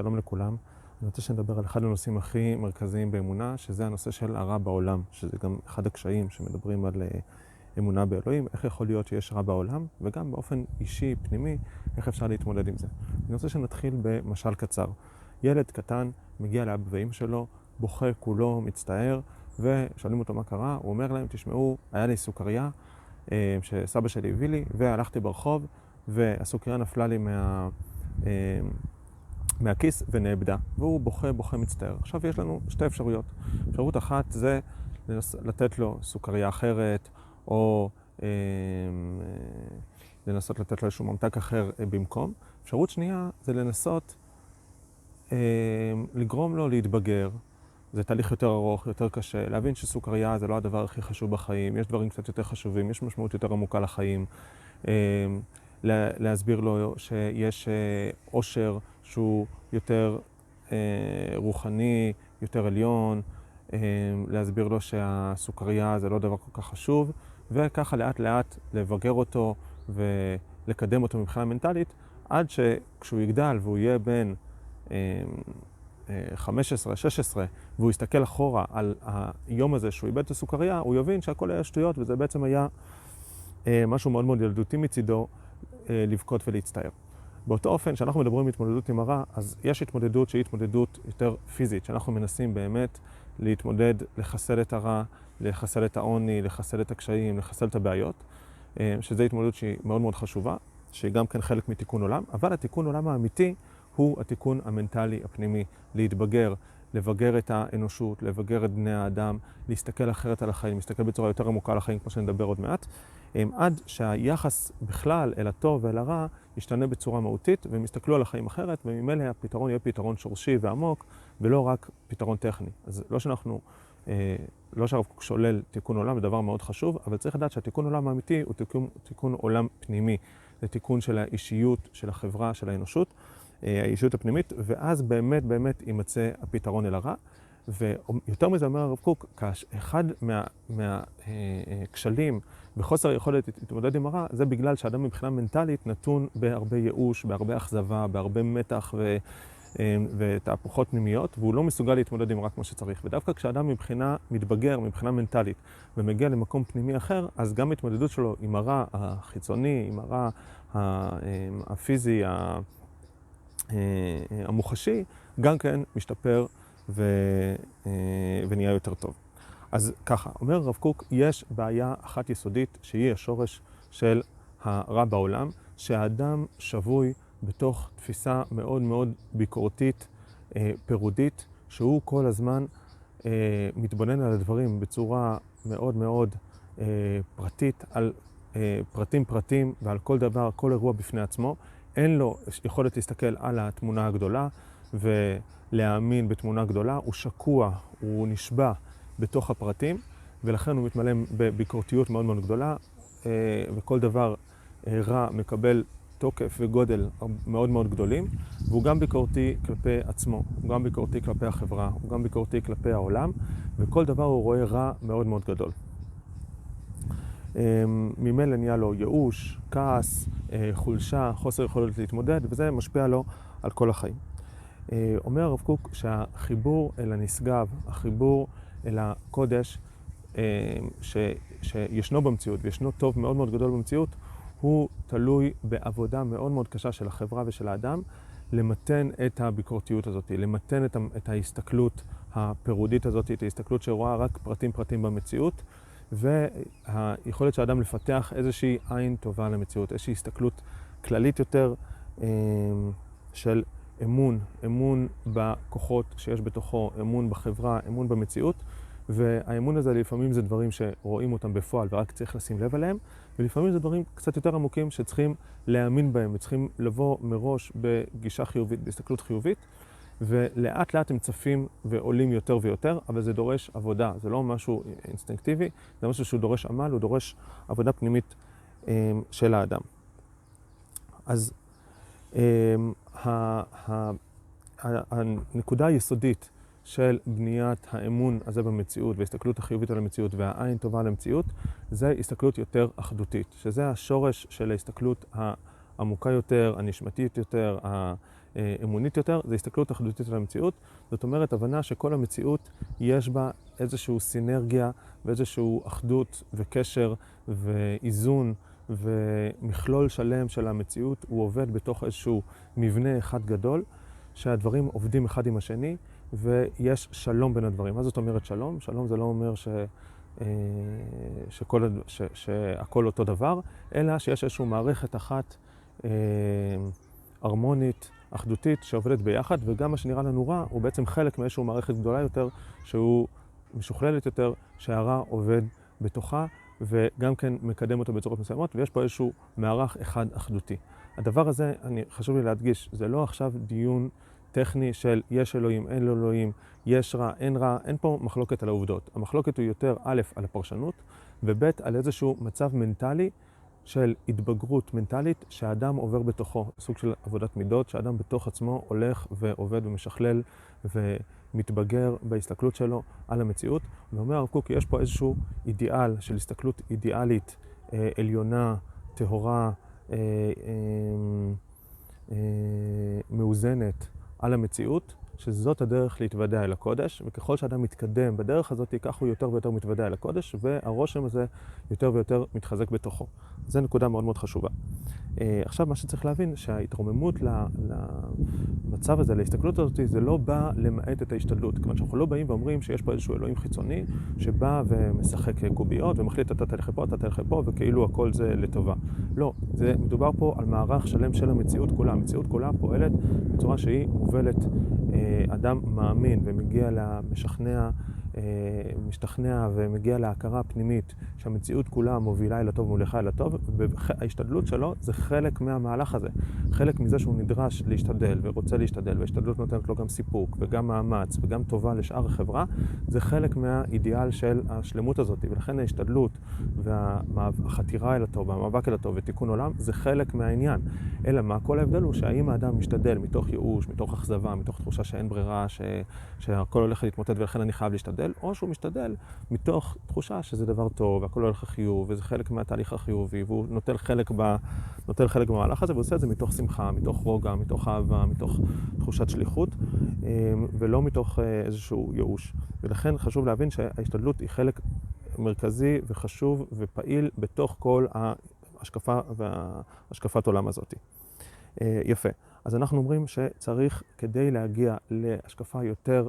שלום לכולם, אני רוצה שנדבר על אחד הנושאים הכי מרכזיים באמונה, שזה הנושא של הרע בעולם, שזה גם אחד הקשיים שמדברים על אמונה באלוהים, איך יכול להיות שיש רע בעולם, וגם באופן אישי, פנימי, איך אפשר להתמודד עם זה. אני רוצה שנתחיל במשל קצר. ילד קטן מגיע לאבא ואמא שלו, בוכה כולו, מצטער, ושואלים אותו מה קרה, הוא אומר להם, תשמעו, היה לי סוכריה שסבא שלי הביא לי, והלכתי ברחוב, והסוכריה נפלה לי מה... מהכיס ונאבדה, והוא בוכה, בוכה, מצטער. עכשיו יש לנו שתי אפשרויות. אפשרות אחת זה לתת לו סוכריה אחרת, או אה, לנסות לתת לו איזשהו ממתק אחר אה, במקום. אפשרות שנייה זה לנסות אה, לגרום לו להתבגר. זה תהליך יותר ארוך, יותר קשה, להבין שסוכריה זה לא הדבר הכי חשוב בחיים, יש דברים קצת יותר חשובים, יש משמעות יותר עמוקה לחיים. להסביר לו שיש עושר שהוא יותר רוחני, יותר עליון, להסביר לו שהסוכריה זה לא דבר כל כך חשוב, וככה לאט לאט לבגר אותו ולקדם אותו מבחינה מנטלית, עד שכשהוא יגדל והוא יהיה בן 15, 16, והוא יסתכל אחורה על היום הזה שהוא איבד את הסוכריה, הוא יבין שהכל היה שטויות וזה בעצם היה משהו מאוד מאוד ילדותי מצידו לבכות ולהצטער. באותו אופן, כשאנחנו מדברים על התמודדות עם הרע, אז יש התמודדות שהיא התמודדות יותר פיזית, שאנחנו מנסים באמת להתמודד, לחסל את הרע, לחסל את העוני, לחסל את הקשיים, לחסל את הבעיות, שזו התמודדות שהיא מאוד מאוד חשובה, שהיא גם כן חלק מתיקון עולם, אבל התיקון עולם האמיתי הוא התיקון המנטלי הפנימי, להתבגר, לבגר את האנושות, לבגר את בני האדם, להסתכל אחרת על החיים, להסתכל בצורה יותר עמוקה על החיים, כמו שנדבר עוד מעט, עד שהיחס בכלל אל הטוב ואל הרע ישתנה בצורה מהותית, והם יסתכלו על החיים אחרת, וממילא הפתרון יהיה פתרון שורשי ועמוק, ולא רק פתרון טכני. אז לא שאנחנו, לא שהרב קוק שולל תיקון עולם, זה דבר מאוד חשוב, אבל צריך לדעת שהתיקון עולם האמיתי הוא תיקון, תיקון עולם פנימי. זה תיקון של האישיות, של החברה, של האנושות, האישיות הפנימית, ואז באמת באמת יימצא הפתרון אל הרע. ויותר מזה אומר הרב קוק, אחד מהכשלים וחוסר היכולת להתמודד עם הרע, זה בגלל שאדם מבחינה מנטלית נתון בהרבה ייאוש, בהרבה אכזבה, בהרבה מתח ו... ותהפוכות פנימיות, והוא לא מסוגל להתמודד עם הרע כמו שצריך. ודווקא כשאדם מבחינה מתבגר, מבחינה מנטלית, ומגיע למקום פנימי אחר, אז גם ההתמודדות שלו עם הרע החיצוני, עם הרע הפיזי, המוחשי, גם כן משתפר ו... ונהיה יותר טוב. אז ככה, אומר הרב קוק, יש בעיה אחת יסודית שהיא השורש של הרע בעולם, שהאדם שבוי בתוך תפיסה מאוד מאוד ביקורתית, פירודית, שהוא כל הזמן מתבונן על הדברים בצורה מאוד מאוד פרטית, על פרטים פרטים ועל כל דבר, כל אירוע בפני עצמו. אין לו יכולת להסתכל על התמונה הגדולה ולהאמין בתמונה גדולה, הוא שקוע, הוא נשבע בתוך הפרטים, ולכן הוא מתמלא בביקורתיות מאוד מאוד גדולה, וכל דבר רע מקבל תוקף וגודל מאוד מאוד גדולים, והוא גם ביקורתי כלפי עצמו, הוא גם ביקורתי כלפי החברה, הוא גם ביקורתי כלפי העולם, וכל דבר הוא רואה רע מאוד מאוד גדול. ממילא נהיה לו ייאוש, כעס, חולשה, חוסר יכולת להתמודד, וזה משפיע לו על כל החיים. אומר הרב קוק שהחיבור אל הנשגב, החיבור אל הקודש ש, שישנו במציאות, וישנו טוב מאוד מאוד גדול במציאות, הוא תלוי בעבודה מאוד מאוד קשה של החברה ושל האדם למתן את הביקורתיות הזאת, למתן את, את ההסתכלות הפירודית הזאת, את ההסתכלות שרואה רק פרטים פרטים במציאות, והיכולת של האדם לפתח איזושהי עין טובה למציאות, איזושהי הסתכלות כללית יותר של אמון, אמון בכוחות שיש בתוכו, אמון בחברה, אמון במציאות, והאמון הזה לפעמים זה דברים שרואים אותם בפועל ורק צריך לשים לב אליהם, ולפעמים זה דברים קצת יותר עמוקים שצריכים להאמין בהם וצריכים לבוא מראש בגישה חיובית, בהסתכלות חיובית, ולאט לאט הם צפים ועולים יותר ויותר, אבל זה דורש עבודה, זה לא משהו אינסטינקטיבי, זה משהו שהוא דורש עמל, הוא דורש עבודה פנימית של האדם. אז הנקודה היסודית של בניית האמון הזה במציאות וההסתכלות החיובית על המציאות והעין טובה על המציאות, זה הסתכלות יותר אחדותית, שזה השורש של ההסתכלות העמוקה יותר, הנשמתית יותר, אה, אמונית יותר, זה הסתכלות אחדותית על המציאות. זאת אומרת, הבנה שכל המציאות יש בה איזושהי סינרגיה ואיזושהי אחדות וקשר ואיזון ומכלול שלם של המציאות, הוא עובד בתוך איזשהו מבנה אחד גדול, שהדברים עובדים אחד עם השני ויש שלום בין הדברים. מה זאת אומרת שלום? שלום זה לא אומר ש... אה, שכל, ש, שהכל אותו דבר, אלא שיש איזושהי מערכת אחת אה, הרמונית, אחדותית, שעובדת ביחד, וגם מה שנראה לנו רע הוא בעצם חלק מאיזושהי מערכת גדולה יותר, שהוא משוכללת יותר, שהרע עובד בתוכה, וגם כן מקדם אותו בצורות מסוימות, ויש פה איזשהו מערך אחד אחדותי. הדבר הזה, אני, חשוב לי להדגיש, זה לא עכשיו דיון טכני של יש אלוהים, אין לו אלוהים, יש רע, אין רע, אין פה מחלוקת על העובדות. המחלוקת הוא יותר א', על הפרשנות, וב', על איזשהו מצב מנטלי של התבגרות מנטלית שהאדם עובר בתוכו, סוג של עבודת מידות, שהאדם בתוך עצמו הולך ועובד ומשכלל ומתבגר בהסתכלות שלו על המציאות. ואומר הרב קוק, יש פה איזשהו אידיאל של הסתכלות אידיאלית, אה, עליונה, טהורה, אה, אה, אה, מאוזנת על המציאות, שזאת הדרך להתוודע אל הקודש, וככל שאדם מתקדם בדרך הזאת, כך הוא יותר ויותר מתוודע אל הקודש, והרושם הזה יותר ויותר מתחזק בתוכו. זו נקודה מאוד מאוד חשובה. אה, עכשיו, מה שצריך להבין, שההתרוממות למצב הזה, להסתכלות הזאת, זה לא בא למעט את ההשתדלות. כיוון שאנחנו לא באים ואומרים שיש פה איזשהו אלוהים חיצוני, שבא ומשחק קוביות ומחליט אתה תלך לפה, אתה תלך לפה, וכאילו הכל זה לטובה. לא, זה מדובר פה על מערך שלם של המציאות כולה. המציאות כולה פועלת בצורה שהיא מובלת. אה, אדם מאמין ומגיע למשכנע משתכנע ומגיע להכרה פנימית שהמציאות כולה מובילה אל הטוב ומוליכה אל הטוב, וההשתדלות שלו זה חלק מהמהלך הזה. חלק מזה שהוא נדרש להשתדל ורוצה להשתדל, וההשתדלות נותנת לו גם סיפוק וגם מאמץ וגם טובה לשאר החברה, זה חלק מהאידיאל של השלמות הזאת. ולכן ההשתדלות והחתירה אל הטוב והמאבק אל הטוב ותיקון עולם זה חלק מהעניין. אלא מה? כל ההבדל הוא שהאם האדם משתדל מתוך ייאוש, מתוך אכזבה, מתוך תחושה שאין ברירה, ש... שהכל הולך להתמוטט ולכן אני חייב להשתדל. משתדל, או שהוא משתדל מתוך תחושה שזה דבר טוב, והכל הולך לחיוב, וזה חלק מהתהליך החיובי, והוא נוטל חלק, ב, נוטל חלק במהלך הזה, ועושה את זה מתוך שמחה, מתוך רוגע, מתוך אהבה, מתוך תחושת שליחות, אמ, ולא מתוך אה, איזשהו ייאוש. ולכן חשוב להבין שההשתדלות היא חלק מרכזי וחשוב ופעיל בתוך כל ההשקפה והשקפת עולם הזאת. אה, יפה. אז אנחנו אומרים שצריך, כדי להגיע להשקפה יותר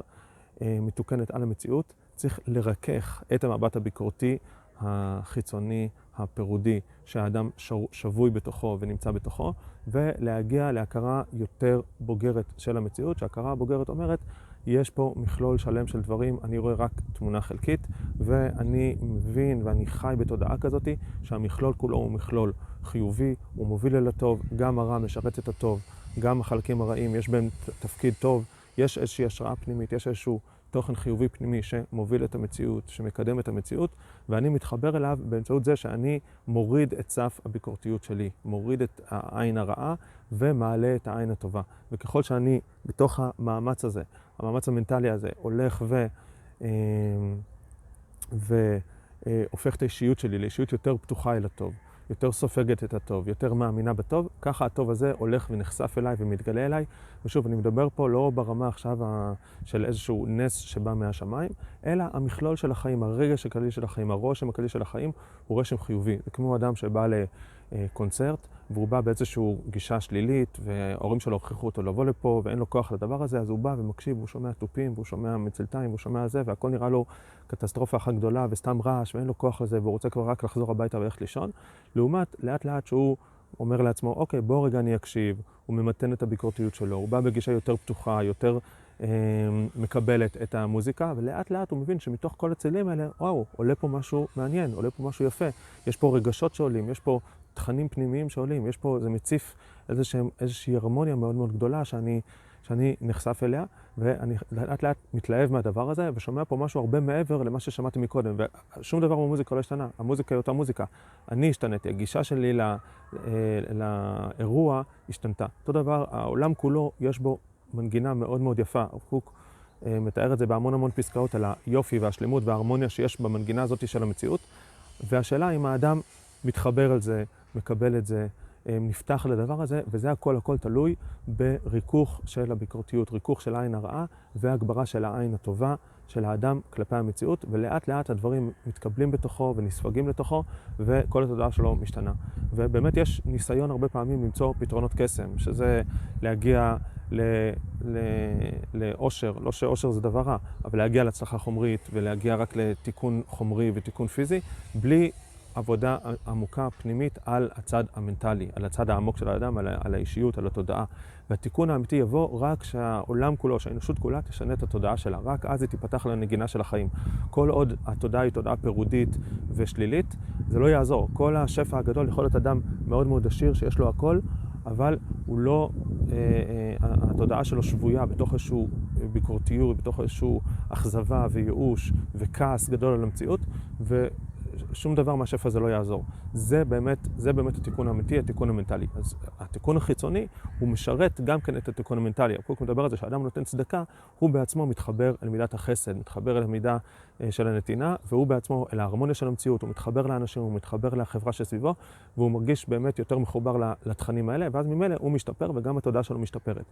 מתוקנת על המציאות, צריך לרכך את המבט הביקורתי החיצוני, הפירודי, שהאדם שבוי בתוכו ונמצא בתוכו, ולהגיע להכרה יותר בוגרת של המציאות, שההכרה הבוגרת אומרת, יש פה מכלול שלם של דברים, אני רואה רק תמונה חלקית, ואני מבין ואני חי בתודעה כזאת, שהמכלול כולו הוא מכלול חיובי, הוא מוביל אל הטוב, גם הרע משרת את הטוב, גם החלקים הרעים יש בהם תפקיד טוב. יש איזושהי השראה פנימית, יש איזשהו תוכן חיובי פנימי שמוביל את המציאות, שמקדם את המציאות, ואני מתחבר אליו באמצעות זה שאני מוריד את סף הביקורתיות שלי, מוריד את העין הרעה ומעלה את העין הטובה. וככל שאני בתוך המאמץ הזה, המאמץ המנטלי הזה, הולך ו... אה, והופך את האישיות שלי לאישיות יותר פתוחה אל הטוב, יותר סופגת את הטוב, יותר מאמינה בטוב, ככה הטוב הזה הולך ונחשף אליי ומתגלה אליי. ושוב, אני מדבר פה לא ברמה עכשיו של איזשהו נס שבא מהשמיים, אלא המכלול של החיים, הרגש הכללי של החיים, הרושם הכללי של החיים, הוא רשם חיובי. זה כמו אדם שבא לקונצרט, והוא בא באיזושהי גישה שלילית, וההורים שלו הוכיחו אותו לבוא לפה, ואין לו כוח לדבר הזה, אז הוא בא ומקשיב, והוא שומע תופים, והוא שומע מצלתיים, והוא שומע זה, והכל נראה לו קטסטרופה אחת גדולה, וסתם רעש, ואין לו כוח לזה, והוא רוצה כבר רק לחזור הביתה וללכת לישון. לעומת, לאט לאט שהוא אומר לעצמו, אוקיי, בוא רגע אני אקשיב, הוא ממתן את הביקורתיות שלו, הוא בא בגישה יותר פתוחה, יותר אה, מקבלת את המוזיקה, ולאט לאט הוא מבין שמתוך כל הצלילים האלה, וואו, עולה פה משהו מעניין, עולה פה משהו יפה, יש פה רגשות שעולים, יש פה תכנים פנימיים שעולים, יש פה, זה מציף איזושהי, איזושהי הרמוניה מאוד מאוד גדולה שאני, שאני נחשף אליה, ואני לאט לאט מתלהב מהדבר הזה, ושומע פה משהו הרבה מעבר למה ששמעתי מקודם, ושום דבר במוזיקה לא השתנה, המוזיקה היא אותה מוזיקה. אני השתניתי, הגישה שלי לא, לאירוע השתנתה. אותו דבר, העולם כולו, יש בו מנגינה מאוד מאוד יפה. קוק אה, מתאר את זה בהמון המון פסקאות על היופי והשלמות וההרמוניה שיש במנגינה הזאת של המציאות, והשאלה אם האדם מתחבר על זה, מקבל את זה, נפתח לדבר הזה, וזה הכל הכל תלוי בריכוך של הביקורתיות, ריכוך של העין הרעה והגברה של העין הטובה של האדם כלפי המציאות, ולאט לאט הדברים מתקבלים בתוכו ונספגים לתוכו, וכל התודעה שלו משתנה. ובאמת יש ניסיון הרבה פעמים למצוא פתרונות קסם, שזה להגיע לאושר, לא שאושר זה דבר רע, אבל להגיע להצלחה חומרית ולהגיע רק לתיקון חומרי ותיקון פיזי, בלי עבודה עמוקה פנימית על הצד המנטלי, על הצד העמוק של האדם, על האישיות, על התודעה. והתיקון האמיתי יבוא רק כשהעולם כולו, שהאנושות כולה תשנה את התודעה שלה, רק אז היא תיפתח לנגינה של החיים. כל עוד התודעה היא תודעה פירודית ושלילית, זה לא יעזור. כל השפע הגדול יכול להיות אדם מאוד מאוד עשיר שיש לו הכל, אבל הוא לא, אה, אה, התודעה שלו שבויה בתוך איזושהי ביקורתיות, בתוך איזושהי אכזבה וייאוש וכעס גדול על המציאות, ו... שום דבר מהשפע הזה לא יעזור. זה באמת, זה באמת התיקון האמיתי, התיקון המנטלי. אז התיקון החיצוני, הוא משרת גם כן את התיקון המנטלי. הקוק מדבר על זה שאדם נותן צדקה, הוא בעצמו מתחבר אל מידת החסד, מתחבר אל המידה אה, של הנתינה, והוא בעצמו אל ההרמוניה של המציאות, הוא מתחבר לאנשים, הוא מתחבר לחברה שסביבו, והוא מרגיש באמת יותר מחובר לתכנים האלה, ואז ממילא הוא משתפר וגם התודעה שלו משתפרת.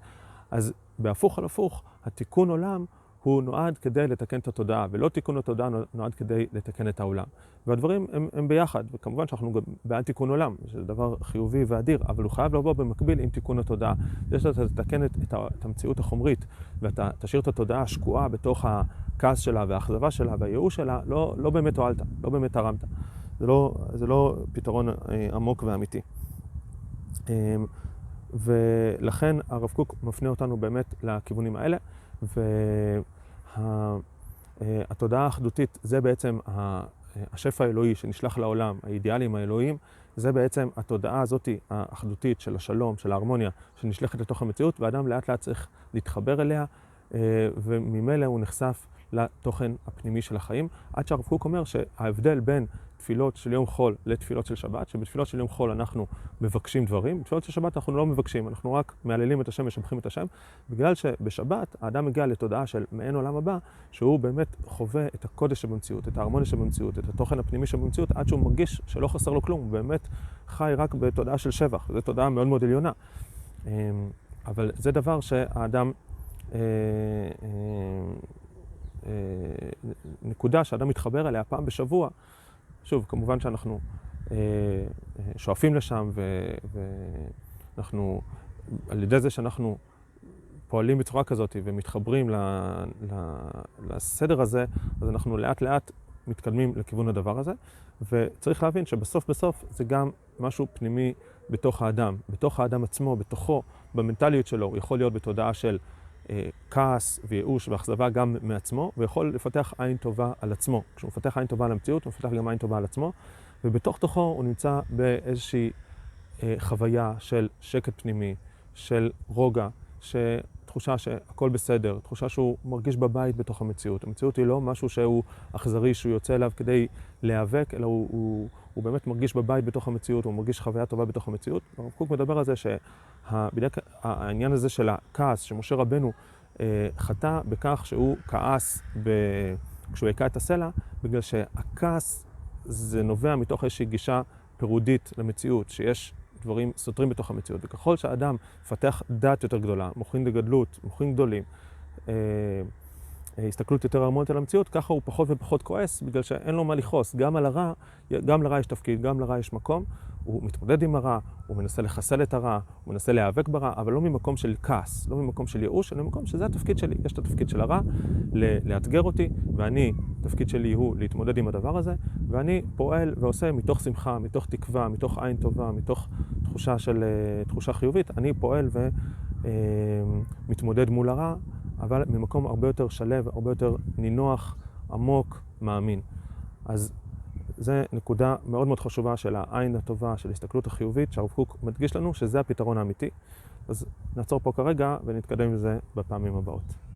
אז בהפוך על הפוך, התיקון עולם הוא נועד כדי לתקן את התודעה, ולא תיקון התודעה נועד כדי לתקן את העולם. והדברים הם, הם ביחד, וכמובן שאנחנו גם בעד תיקון עולם, שזה דבר חיובי ואדיר, אבל הוא חייב לבוא במקביל עם תיקון התודעה. זה שאתה תתקן את, את, את המציאות החומרית, ואתה תשאיר את התודעה השקועה בתוך הכעס שלה והאכזבה שלה והייאוש שלה, לא, לא באמת הועלת, לא באמת תרמת. זה לא, זה לא פתרון אה, עמוק ואמיתי. אה, ולכן הרב קוק מפנה אותנו באמת לכיוונים האלה. והתודעה האחדותית זה בעצם השפע האלוהי שנשלח לעולם, האידיאלים האלוהיים, זה בעצם התודעה הזאת האחדותית של השלום, של ההרמוניה, שנשלחת לתוך המציאות, ואדם לאט לאט צריך להתחבר אליה, אה, וממילא הוא נחשף לתוכן הפנימי של החיים, עד שהרב קוק אומר שההבדל בין תפילות של יום חול לתפילות של שבת, שבתפילות של יום חול אנחנו מבקשים דברים, בתפילות של שבת אנחנו לא מבקשים, אנחנו רק מהללים את השם, משבחים את השם, בגלל שבשבת האדם מגיע לתודעה של מעין עולם הבא, שהוא באמת חווה את הקודש שבמציאות, את ההרמוניה שבמציאות, את התוכן הפנימי שבמציאות, עד שהוא מרגיש שלא חסר לו כלום, הוא באמת חי רק בתודעה של שבח, זו תודעה מאוד מאוד עליונה. אמ, אבל זה דבר שהאדם... אה, אה, אה, נקודה שאדם מתחבר אליה פעם בשבוע, שוב, כמובן שאנחנו אה, אה, שואפים לשם ואנחנו, על ידי זה שאנחנו פועלים בצורה כזאת ומתחברים ל, ל, לסדר הזה, אז אנחנו לאט לאט מתקדמים לכיוון הדבר הזה, וצריך להבין שבסוף בסוף זה גם משהו פנימי בתוך האדם, בתוך האדם עצמו, בתוכו, במנטליות שלו, הוא יכול להיות בתודעה של כעס וייאוש ואכזבה גם מעצמו, ויכול לפתח עין טובה על עצמו. כשהוא מפתח עין טובה על המציאות, הוא מפתח גם עין טובה על עצמו, ובתוך תוכו הוא נמצא באיזושהי אה, חוויה של שקט פנימי, של רוגע, תחושה שהכל בסדר, תחושה שהוא מרגיש בבית בתוך המציאות. המציאות היא לא משהו שהוא אכזרי, שהוא יוצא אליו כדי להיאבק, אלא הוא, הוא, הוא באמת מרגיש בבית בתוך המציאות, הוא מרגיש חוויה טובה בתוך המציאות. הרב קוק מדבר על זה שבדיוק העניין הזה של הכעס, שמשה רבנו אה, חטא בכך שהוא כעס ב... כשהוא הכה את הסלע, בגלל שהכעס זה נובע מתוך איזושהי גישה פירודית למציאות, שיש דברים סותרים בתוך המציאות. וככל שהאדם מפתח דת יותר גדולה, מוחין לגדלות, מוחין גדולים, אה, הסתכלות יותר הרמונית על המציאות, ככה הוא פחות ופחות כועס, בגלל שאין לו מה לכעוס. גם על הרע, גם לרע יש תפקיד, גם לרע יש מקום. הוא מתמודד עם הרע, הוא מנסה לחסל את הרע, הוא מנסה להיאבק ברע, אבל לא ממקום של כעס, לא ממקום של ייאוש, אלא ממקום שזה התפקיד שלי. יש את התפקיד של הרע, לאתגר אותי, ואני, התפקיד שלי הוא להתמודד עם הדבר הזה, ואני פועל ועושה מתוך שמחה, מתוך תקווה, מתוך עין טובה, מתוך תחושה של, אה, תחושה חיובית, אני פועל ומתמודד אה, מול הרע, אבל ממקום הרבה יותר שלו, הרבה יותר נינוח, עמוק, מאמין. אז זו נקודה מאוד מאוד חשובה של העין הטובה, של ההסתכלות החיובית, שהרב קוק מדגיש לנו שזה הפתרון האמיתי. אז נעצור פה כרגע ונתקדם עם זה בפעמים הבאות.